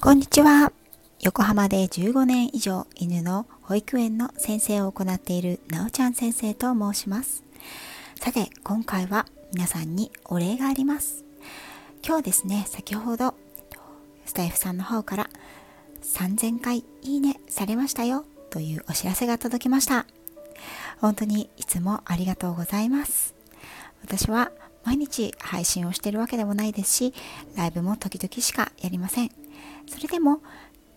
こんにちは。横浜で15年以上犬の保育園の先生を行っているなおちゃん先生と申します。さて、今回は皆さんにお礼があります。今日ですね、先ほどスタイフさんの方から3000回いいねされましたよというお知らせが届きました。本当にいつもありがとうございます。私は毎日配信をしているわけでもないですし、ライブも時々しかやりません。それでも、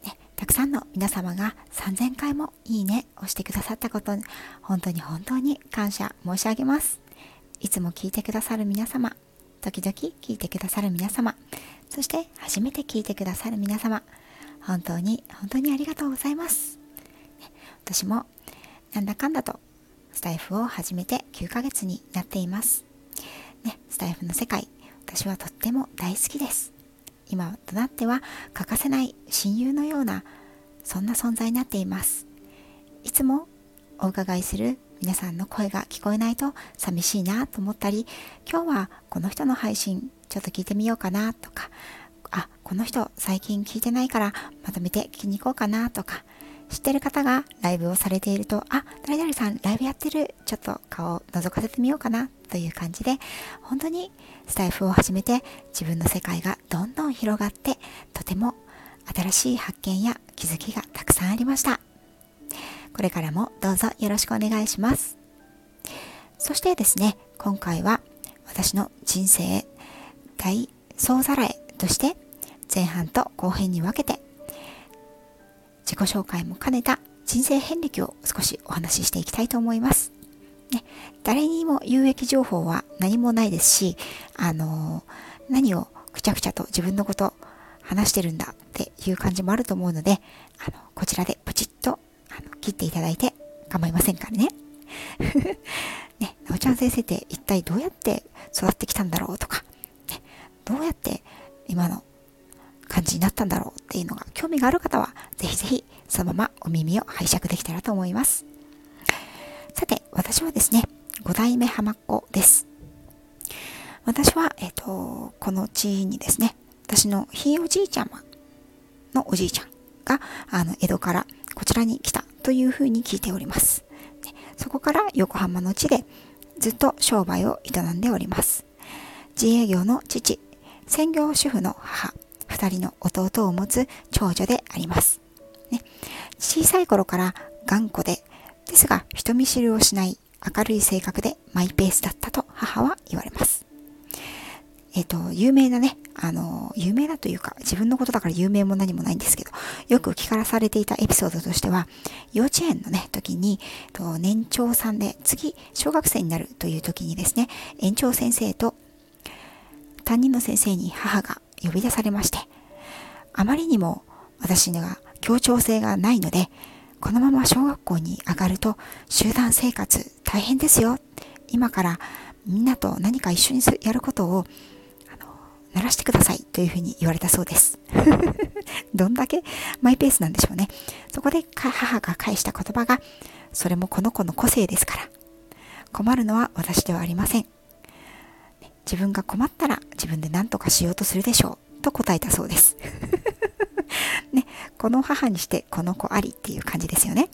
ね、たくさんの皆様が3000回もいいねをしてくださったことに、本当に本当に感謝申し上げます。いつも聞いてくださる皆様、時々聞いてくださる皆様、そして初めて聞いてくださる皆様、本当に本当にありがとうございます。私もなんだかんだとスタイフを始めて9ヶ月になっています。ね、スタイフの世界、私はとっても大好きです。今となっては欠かせない親友のような、そんな存在になっています。いつもお伺いする皆さんの声が聞こえないと寂しいなと思ったり、今日はこの人の配信ちょっと聞いてみようかなとか、あ、この人最近聞いてないからまとめて聞きに行こうかなとか、知ってる方がライブをされていると、あ、誰々さんライブやってる、ちょっと顔を覗かせてみようかなという感じで、本当にスタイフを始めて自分の世界がどんどん広がって、とても新しい発見や気づきがたくさんありました。これからもどうぞよろしくお願いします。そしてですね、今回は私の人生大総ざらえとして前半と後編に分けて自己紹介も兼ねた人生遍歴を少しお話ししていきたいと思います。ね、誰にも有益情報は何もないですし、あのー、何をくちゃくちゃと自分のこと話してるんだっていう感じもあると思うので、あの、こちらでプチッとあの切っていただいて構いませんからね。ね、なおちゃん先生って一体どうやって育ってきたんだろうとか、ね、どうやって今の感じになったんだろうっていうのが興味がある方は、ぜひぜひそのままお耳を拝借できたらと思います。さて、私はですね、5代目浜っ子です。私は、えっ、ー、と、この地にですね、私のひいおじいちゃまのおじいちゃんが、あの、江戸からこちらに来たというふうに聞いております。そこから横浜の地でずっと商売を営んでおります。自営業の父、専業主婦の母、2人の弟を持つ長女であります。ね、小さい頃から頑固で、ですが人見知りをしない明るい性格でマイペースだったと母は言われます。えっ、ー、と、有名なね、あの、有名だというか、自分のことだから有名も何もないんですけど、よく聞かされていたエピソードとしては、幼稚園のね、時に、と年長さんで、次、小学生になるという時にですね、園長先生と担任の先生に母が呼び出されまして、あまりにも私には協調性がないので、このまま小学校に上がると集団生活大変ですよ。今からみんなと何か一緒にやることをあの鳴らしてくださいというふうに言われたそうです。どんだけマイペースなんでしょうね。そこで母が返した言葉が、それもこの子の個性ですから。困るのは私ではありません。自分が困ったら自分で何とかしようとするでしょうと答えたそうです。ね、この母にしてこの子ありっていう感じですよね。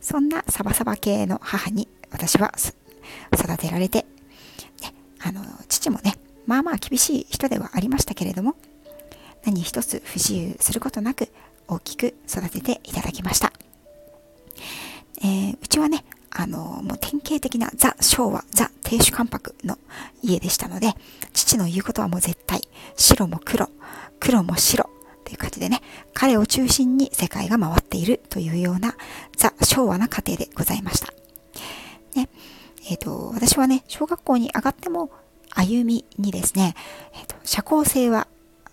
そんなサバサバ系の母に私は育てられて、ね、あの、父もね、まあまあ厳しい人ではありましたけれども、何一つ不自由することなく大きく育てていただきました。えー、うちはね、あの、もう典型的なザ・昭和、ザ・亭主関白の家でしたので、父の言うことはもう絶対、白も黒、黒も白、という感じでね、彼を中心に世界が回っているというようなザ・昭和な家庭でございました。ね、えっ、ー、と、私はね、小学校に上がっても歩みにですね、えーと、社交性は、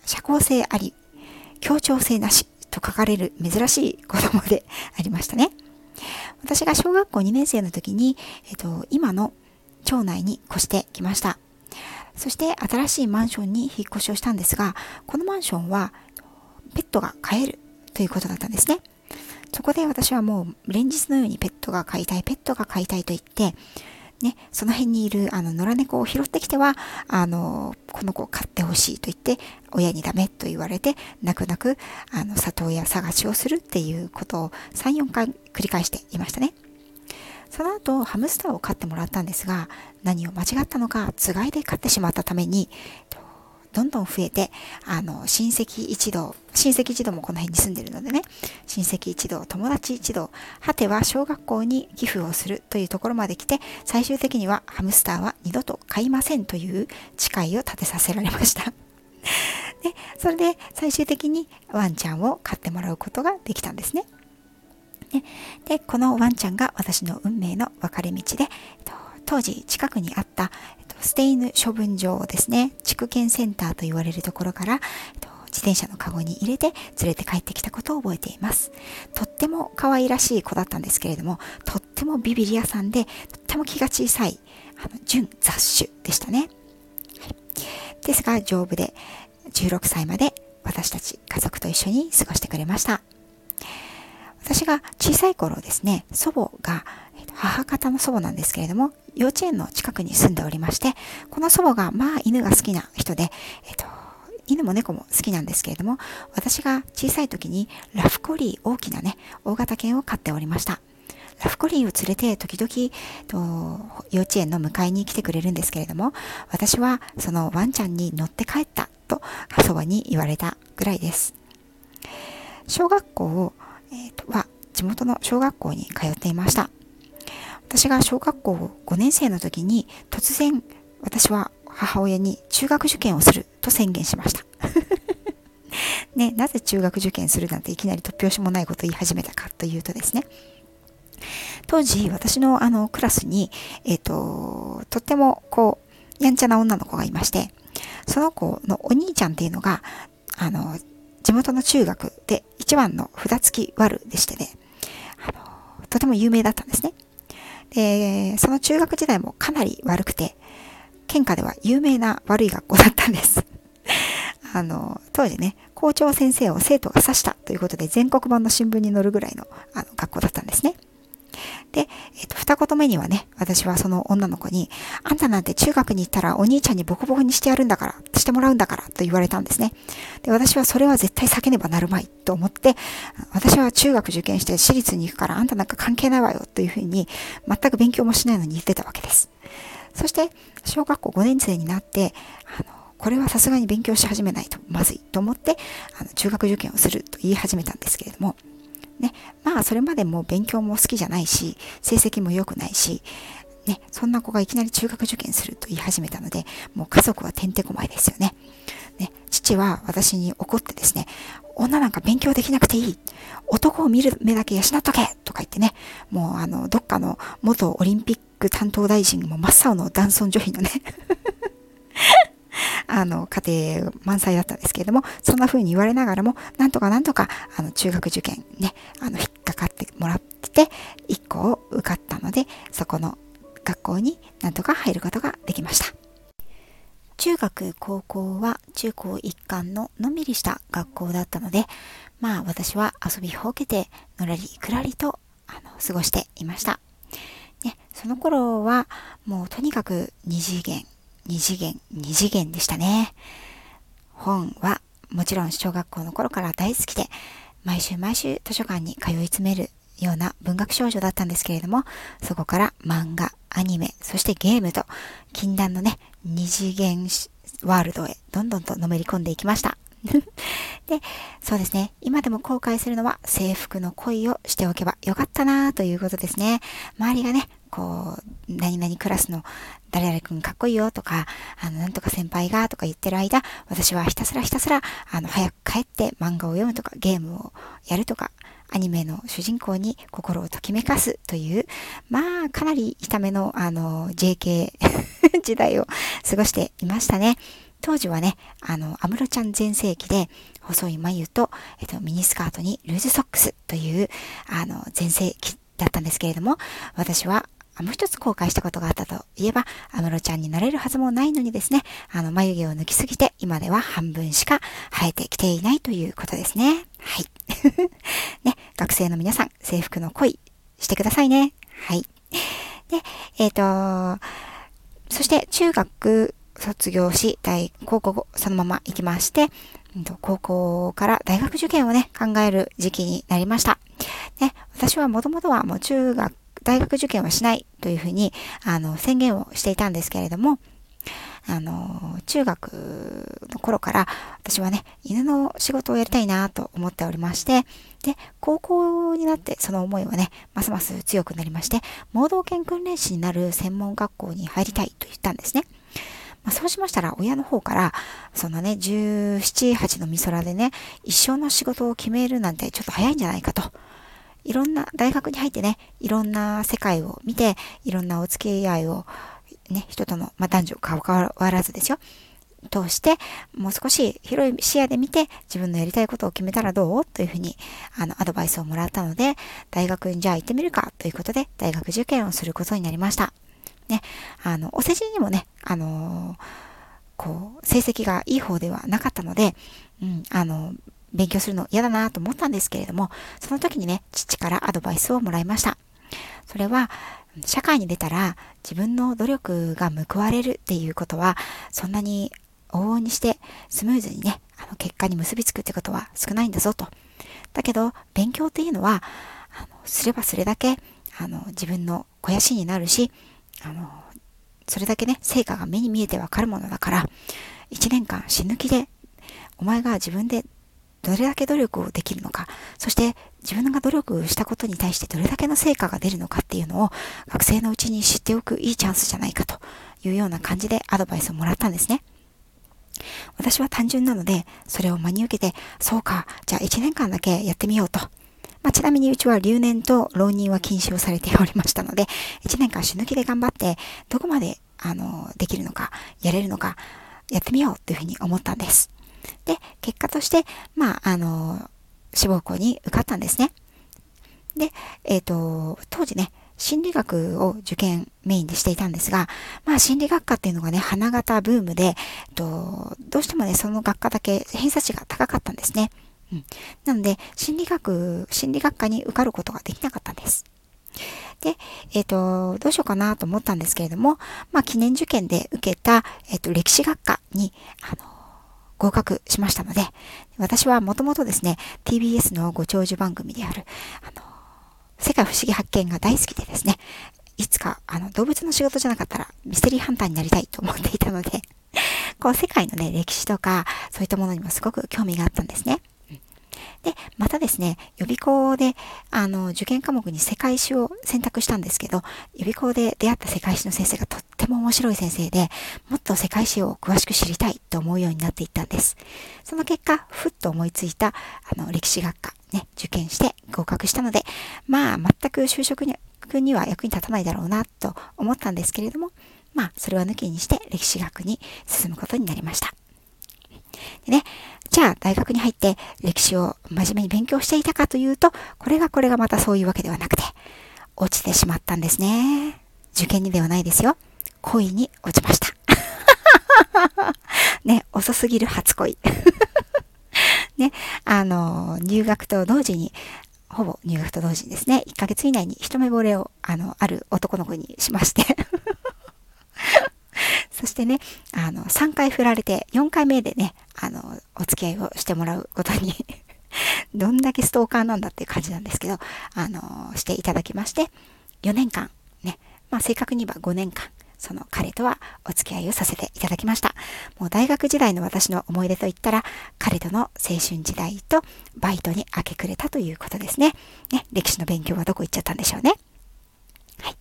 社交性あり、協調性なしと書かれる珍しい子供でありましたね。私が小学校2年生の時に、えっと、今の町内に越してきました。そして新しいマンションに引っ越しをしたんですが、このマンションはペットが飼えるということだったんですね。そこで私はもう連日のようにペットが飼いたい、ペットが飼いたいと言って、ね、その辺にいるあの野良猫を拾ってきては、あの、この子を飼ってほしいと言って、親にダメと言われて、泣く泣く、あの、里親探しをするっていうことを3、4回繰り返していましたね。その後、ハムスターを飼ってもらったんですが、何を間違ったのか、つがいで飼ってしまったために、どんどん増えて、あの、親戚一同、親戚一同もこの辺に住んでるのでね、親戚一同、友達一同、果ては小学校に寄付をするというところまで来て、最終的にはハムスターは二度と飼いませんという誓いを立てさせられました。で、それで最終的にワンちゃんを飼ってもらうことができたんですね。で、このワンちゃんが私の運命の分かれ道で、当時近くにあった捨て犬処分場ですね、畜犬センターと言われるところから、自転車のカゴに入れて連れて帰ってきたことを覚えています。とっても可愛らしい子だったんですけれども、とってもビビリ屋さんで、とっても気が小さい、あの、純雑種でしたね。ですが、丈夫で、16歳まで私たち家族と一緒に過ごしてくれました。私が小さい頃ですね、祖母が、母方の祖母なんですけれども、幼稚園の近くに住んでおりまして、この祖母がまあ犬が好きな人で、えっと、犬も猫も好きなんですけれども、私が小さい時にラフコリー大きなね、大型犬を飼っておりました。ラフコリーを連れて時々と幼稚園の迎えに来てくれるんですけれども、私はそのワンちゃんに乗って帰ったと祖母に言われたぐらいです。小学校、えー、とは地元の小学校に通っていました。私が小学校5年生の時に突然私は母親に中学受験をすると宣言しました。ね、なぜ中学受験するなんていきなり突拍子もないことを言い始めたかというとですね、当時私のあのクラスに、えっ、ー、と、とってもこう、やんちゃな女の子がいまして、その子のお兄ちゃんっていうのが、あの、地元の中学で一番の札付き悪でしてね、あの、とても有名だったんですね。で、その中学時代もかなり悪くて、県下では有名な悪い学校だったんです。あの、当時ね、校長先生を生徒が刺したということで全国版の新聞に載るぐらいのあの学校だったんですね。で、えっ、と、二言目にはね、私はその女の子に、あんたなんて中学に行ったらお兄ちゃんにボコボコにしてやるんだから、してもらうんだからと言われたんですね。で、私はそれは絶対避けねばなるまいと思って、私は中学受験して私立に行くからあんたなんか関係ないわよというふうに、全く勉強もしないのに言ってたわけです。そして、小学校5年生になって、あの、これはさすがに勉強し始めないとまずいと思って、あの中学受験をすると言い始めたんですけれども、ね、まあそれまでも勉強も好きじゃないし、成績も良くないし、ね、そんな子がいきなり中学受験すると言い始めたので、もう家族はてんてこまいですよね。ね、父は私に怒ってですね、女なんか勉強できなくていい。男を見る目だけ養っとけとか言ってね、もうあの、どっかの元オリンピック担当大臣も真っ青の男尊女卑のねあの、家庭満載だったんですけれども、そんな風に言われながらも、なんとかなんとか、あの、中学受験ね、あの、引っかかってもらってて、1個を受かったので、そこの学校になんとか入ることができました。中学、高校は中高一貫ののんびりした学校だったので、まあ私は遊びほうけて、のらりくらりとあの過ごしていました。ね、その頃はもうとにかく二次元、二次元、二次元でしたね。本はもちろん小学校の頃から大好きで、毎週毎週図書館に通い詰めるような文学少女だったんですけれども、そこから漫画、アニメ、そしてゲームと、禁断のね、二次元ワールドへどんどんとのめり込んでいきました。で、そうですね。今でも後悔するのは制服の恋をしておけばよかったなということですね。周りがね、こう、何々クラスの誰々君かっこいいよとか、あの、なんとか先輩がとか言ってる間、私はひたすらひたすら、あの、早く帰って漫画を読むとか、ゲームをやるとか、アニメの主人公に心をときめかすという、まあ、かなり痛めの、あの、JK 時代を過ごしていましたね。当時はね、あの、アムロちゃん全盛期で、細い眉と、えっと、ミニスカートにルーズソックスという、あの、全盛期だったんですけれども、私はもう一つ後悔したことがあったといえば、アムロちゃんになれるはずもないのにですね、あの、眉毛を抜きすぎて、今では半分しか生えてきていないということですね。はい。ね、学生の皆さん、制服の恋してくださいね。はい。で、えっ、ー、と、そして中学卒業し、大、高校そのまま行きまして、高校から大学受験をね、考える時期になりました。ね、私はもともとはもう中学、大学受験はしないというふうに、あの、宣言をしていたんですけれども、あの、中学の頃から私はね、犬の仕事をやりたいなと思っておりまして、で、高校になってその思いはね、ますます強くなりまして、盲導犬訓練士になる専門学校に入りたいと言ったんですね。まあ、そうしましたら、親の方から、そのね、17、8の美空でね、一生の仕事を決めるなんてちょっと早いんじゃないかと。いろんな、大学に入ってね、いろんな世界を見て、いろんなお付き合いを、ね、人との、まあ、男女変わらずですよ。通して、もう少し広い視野で見て、自分のやりたいことを決めたらどう？というふうに、あの、アドバイスをもらったので、大学にじゃあ行ってみるか？ということで、大学受験をすることになりました。ね、あの、お世辞にもね、あのこう、成績がいい方ではなかったので、うん、あの、勉強するの嫌だなと思ったんですけれども、その時にね、父からアドバイスをもらいました。それは、社会に出たら自分の努力が報われるっていうことは、そんなに往々にしてスムーズにね、あの結果に結びつくってことは少ないんだぞと。だけど、勉強っていうのは、あのすればそれだけあの自分の肥やしになるし、あの、それだけね、成果が目に見えてわかるものだから、1年間死ぬ気で、お前が自分でどれだけ努力をできるのか、そして自分が努力したことに対してどれだけの成果が出るのかっていうのを学生のうちに知っておくいいチャンスじゃないかというような感じでアドバイスをもらったんですね。私は単純なので、それを真に受けて、そうか、じゃあ1年間だけやってみようとまあ、ちなみにうちは留年と浪人は禁止をされておりましたので、1年間死ぬ気で頑張って、どこまで、あの、できるのか、やれるのか、やってみようというふうに思ったんです。で、結果として、まあ、あの、志望校に受かったんですね。で、えっ、ー、と、当時ね、心理学を受験メインでしていたんですが、まあ心理学科っていうのがね、花形ブームで、とどうしてもね、その学科だけ偏差値が高かったんですね。うん。なので、心理学、心理学科に受かることができなかったんです。で、えっ、ー、と、どうしようかなと思ったんですけれども、まあ、記念受験で受けた、えっ、ー、と、歴史学科に、あの、合格しましたので、私はもともとですね、TBS のご長寿番組である、あの、世界不思議発見が大好きでですね、いつか、あの、動物の仕事じゃなかったら、ミステリーハンターになりたいと思っていたので、こう、世界のね、歴史とか、そういったものにもすごく興味があったんですね。で、またですね、予備校で、あの、受験科目に世界史を選択したんですけど、予備校で出会った世界史の先生がとっても面白い先生で、もっと世界史を詳しく知りたいと思うようになっていったんです。その結果、ふっと思いついた、あの、歴史学科、ね、受験して合格したので、まあ、全く就職にには役に立たないだろうな、と思ったんですけれども、まあ、それは抜きにして歴史学に進むことになりました。でね、じゃあ大学に入って歴史を真面目に勉強していたかというと、これがこれがまたそういうわけではなくて、落ちてしまったんですね。受験にではないですよ。恋に落ちました。ね、遅すぎる初恋。ね、あの、入学と同時に、ほぼ入学と同時にですね、1ヶ月以内に一目惚れを、あの、ある男の子にしましてそしてね、あの、3回振られて、4回目でね、あの、お付き合いをしてもらうことに どんだけストーカーなんだっていう感じなんですけど、あの、していただきまして、4年間、ね、まあ正確に言えば5年間、その彼とはお付き合いをさせていただきました。もう大学時代の私の思い出といったら、彼との青春時代とバイトに明け暮れたということですね。ね、歴史の勉強はどこ行っちゃったんでしょうね。はい。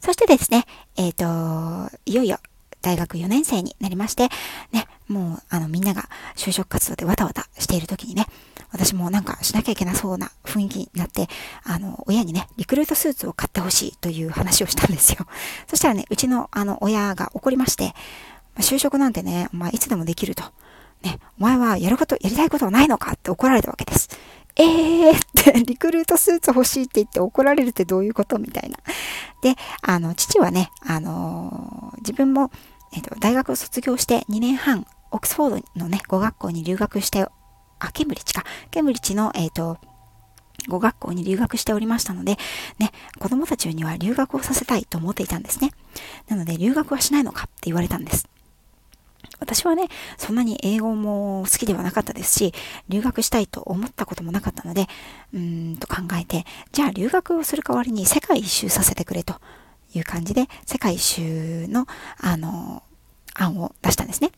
そしてですね、えっ、ー、と、いよいよ大学4年生になりまして、ね、もう、あの、みんなが就職活動でわたわたしている時にね、私もなんかしなきゃいけなそうな雰囲気になって、あの、親にね、リクルートスーツを買ってほしいという話をしたんですよ。そしたらね、うちの、あの、親が怒りまして、就職なんてね、お前いつでもできると。ね、お前はやること、やりたいことはないのかって怒られたわけです。えーって リクルートスーツ欲しいって言って怒られるってどういうこと？みたいな。で、あの、父はね、あのー、自分もえっ、と、大学を卒業して2年半、オックスフォードのね、語学校に留学して、あ、ケンブリッジか。ケンブリッジの、えっ、と、語学校に留学しておりましたので、ね、子供たちには留学をさせたいと思っていたんですね。なので、留学はしないのかって言われたんです。私はね、そんなに英語も好きではなかったですし、留学したいと思ったこともなかったので、うーんと考えて、じゃあ留学をする代わりに世界一周させてくれという感じで、世界一周の、あの、案を出したんですね。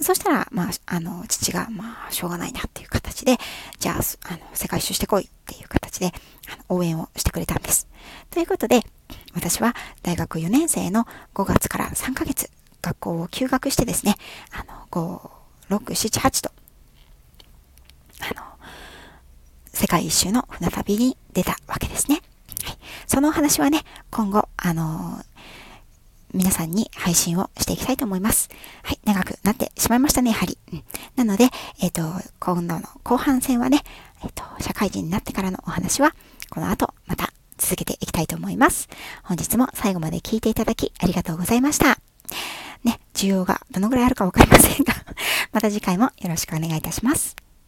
そしたら、まあ、あの、父が、まあ、しょうがないなっていう形で、じゃあ、あの、世界一周してこいっていう形で、あの応援をしてくれたんです。ということで、私は大学4年生の5月から3ヶ月、学校を休学してですね、あの、5、6、7、8と、あの、世界一周の船旅に出たわけですね。はい。そのお話はね、今後、あの皆さんに配信をしていきたいと思います。はい、長くなってしまいましたね、やはり。うん、なので、えっ、ー、と、今度の後半戦はね、えっ、ー、と、社会人になってからのお話は、この後、また続けていきたいと思います。本日も最後まで聞いていただきありがとうございました。ね、需要がどのぐらいあるかわかりませんが また次回もよろしくお願いいたします。